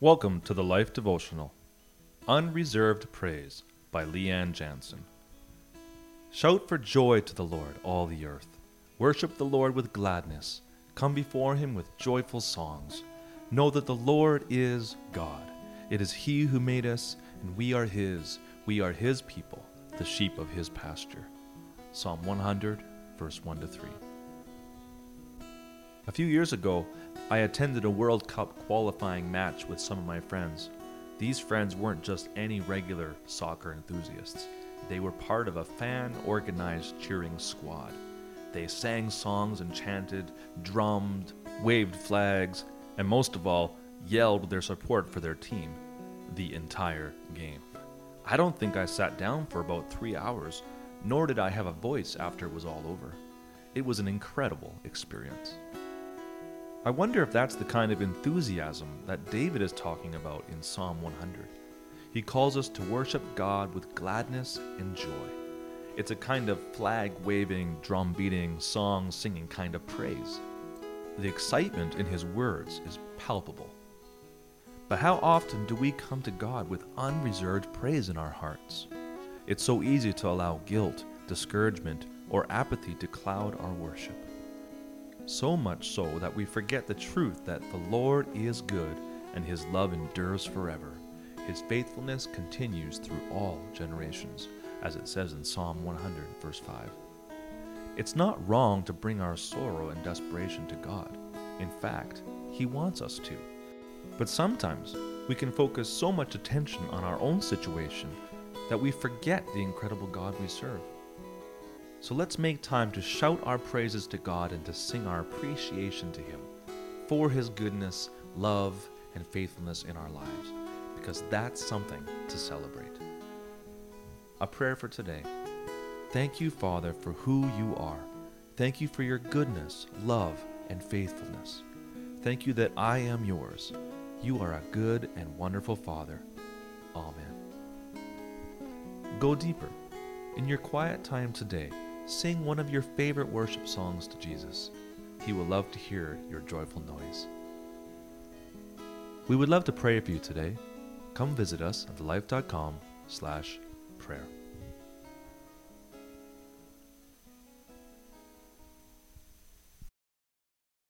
Welcome to the Life Devotional Unreserved Praise by Leanne Janzen. Shout for joy to the Lord, all the earth. Worship the Lord with gladness. Come before him with joyful songs. Know that the Lord is God. It is he who made us, and we are his. We are his people, the sheep of his pasture. Psalm 100, verse 1 to 3. A few years ago, I attended a World Cup qualifying match with some of my friends. These friends weren't just any regular soccer enthusiasts, they were part of a fan organized cheering squad. They sang songs and chanted, drummed, waved flags, and most of all, yelled their support for their team the entire game. I don't think I sat down for about three hours, nor did I have a voice after it was all over. It was an incredible experience. I wonder if that's the kind of enthusiasm that David is talking about in Psalm 100. He calls us to worship God with gladness and joy. It's a kind of flag waving, drum beating, song singing kind of praise. The excitement in his words is palpable. But how often do we come to God with unreserved praise in our hearts? It's so easy to allow guilt, discouragement, or apathy to cloud our worship so much so that we forget the truth that the Lord is good and his love endures forever. His faithfulness continues through all generations, as it says in Psalm 100, verse 5. It's not wrong to bring our sorrow and desperation to God. In fact, He wants us to. But sometimes we can focus so much attention on our own situation that we forget the incredible God we serve. So let's make time to shout our praises to God and to sing our appreciation to Him for His goodness, love, and faithfulness in our lives, because that's something to celebrate. A prayer for today. Thank you, Father, for who you are. Thank you for your goodness, love, and faithfulness. Thank you that I am yours. You are a good and wonderful Father. Amen. Go deeper. In your quiet time today, Sing one of your favorite worship songs to Jesus. He will love to hear your joyful noise. We would love to pray for you today. Come visit us at thelife.com slash prayer.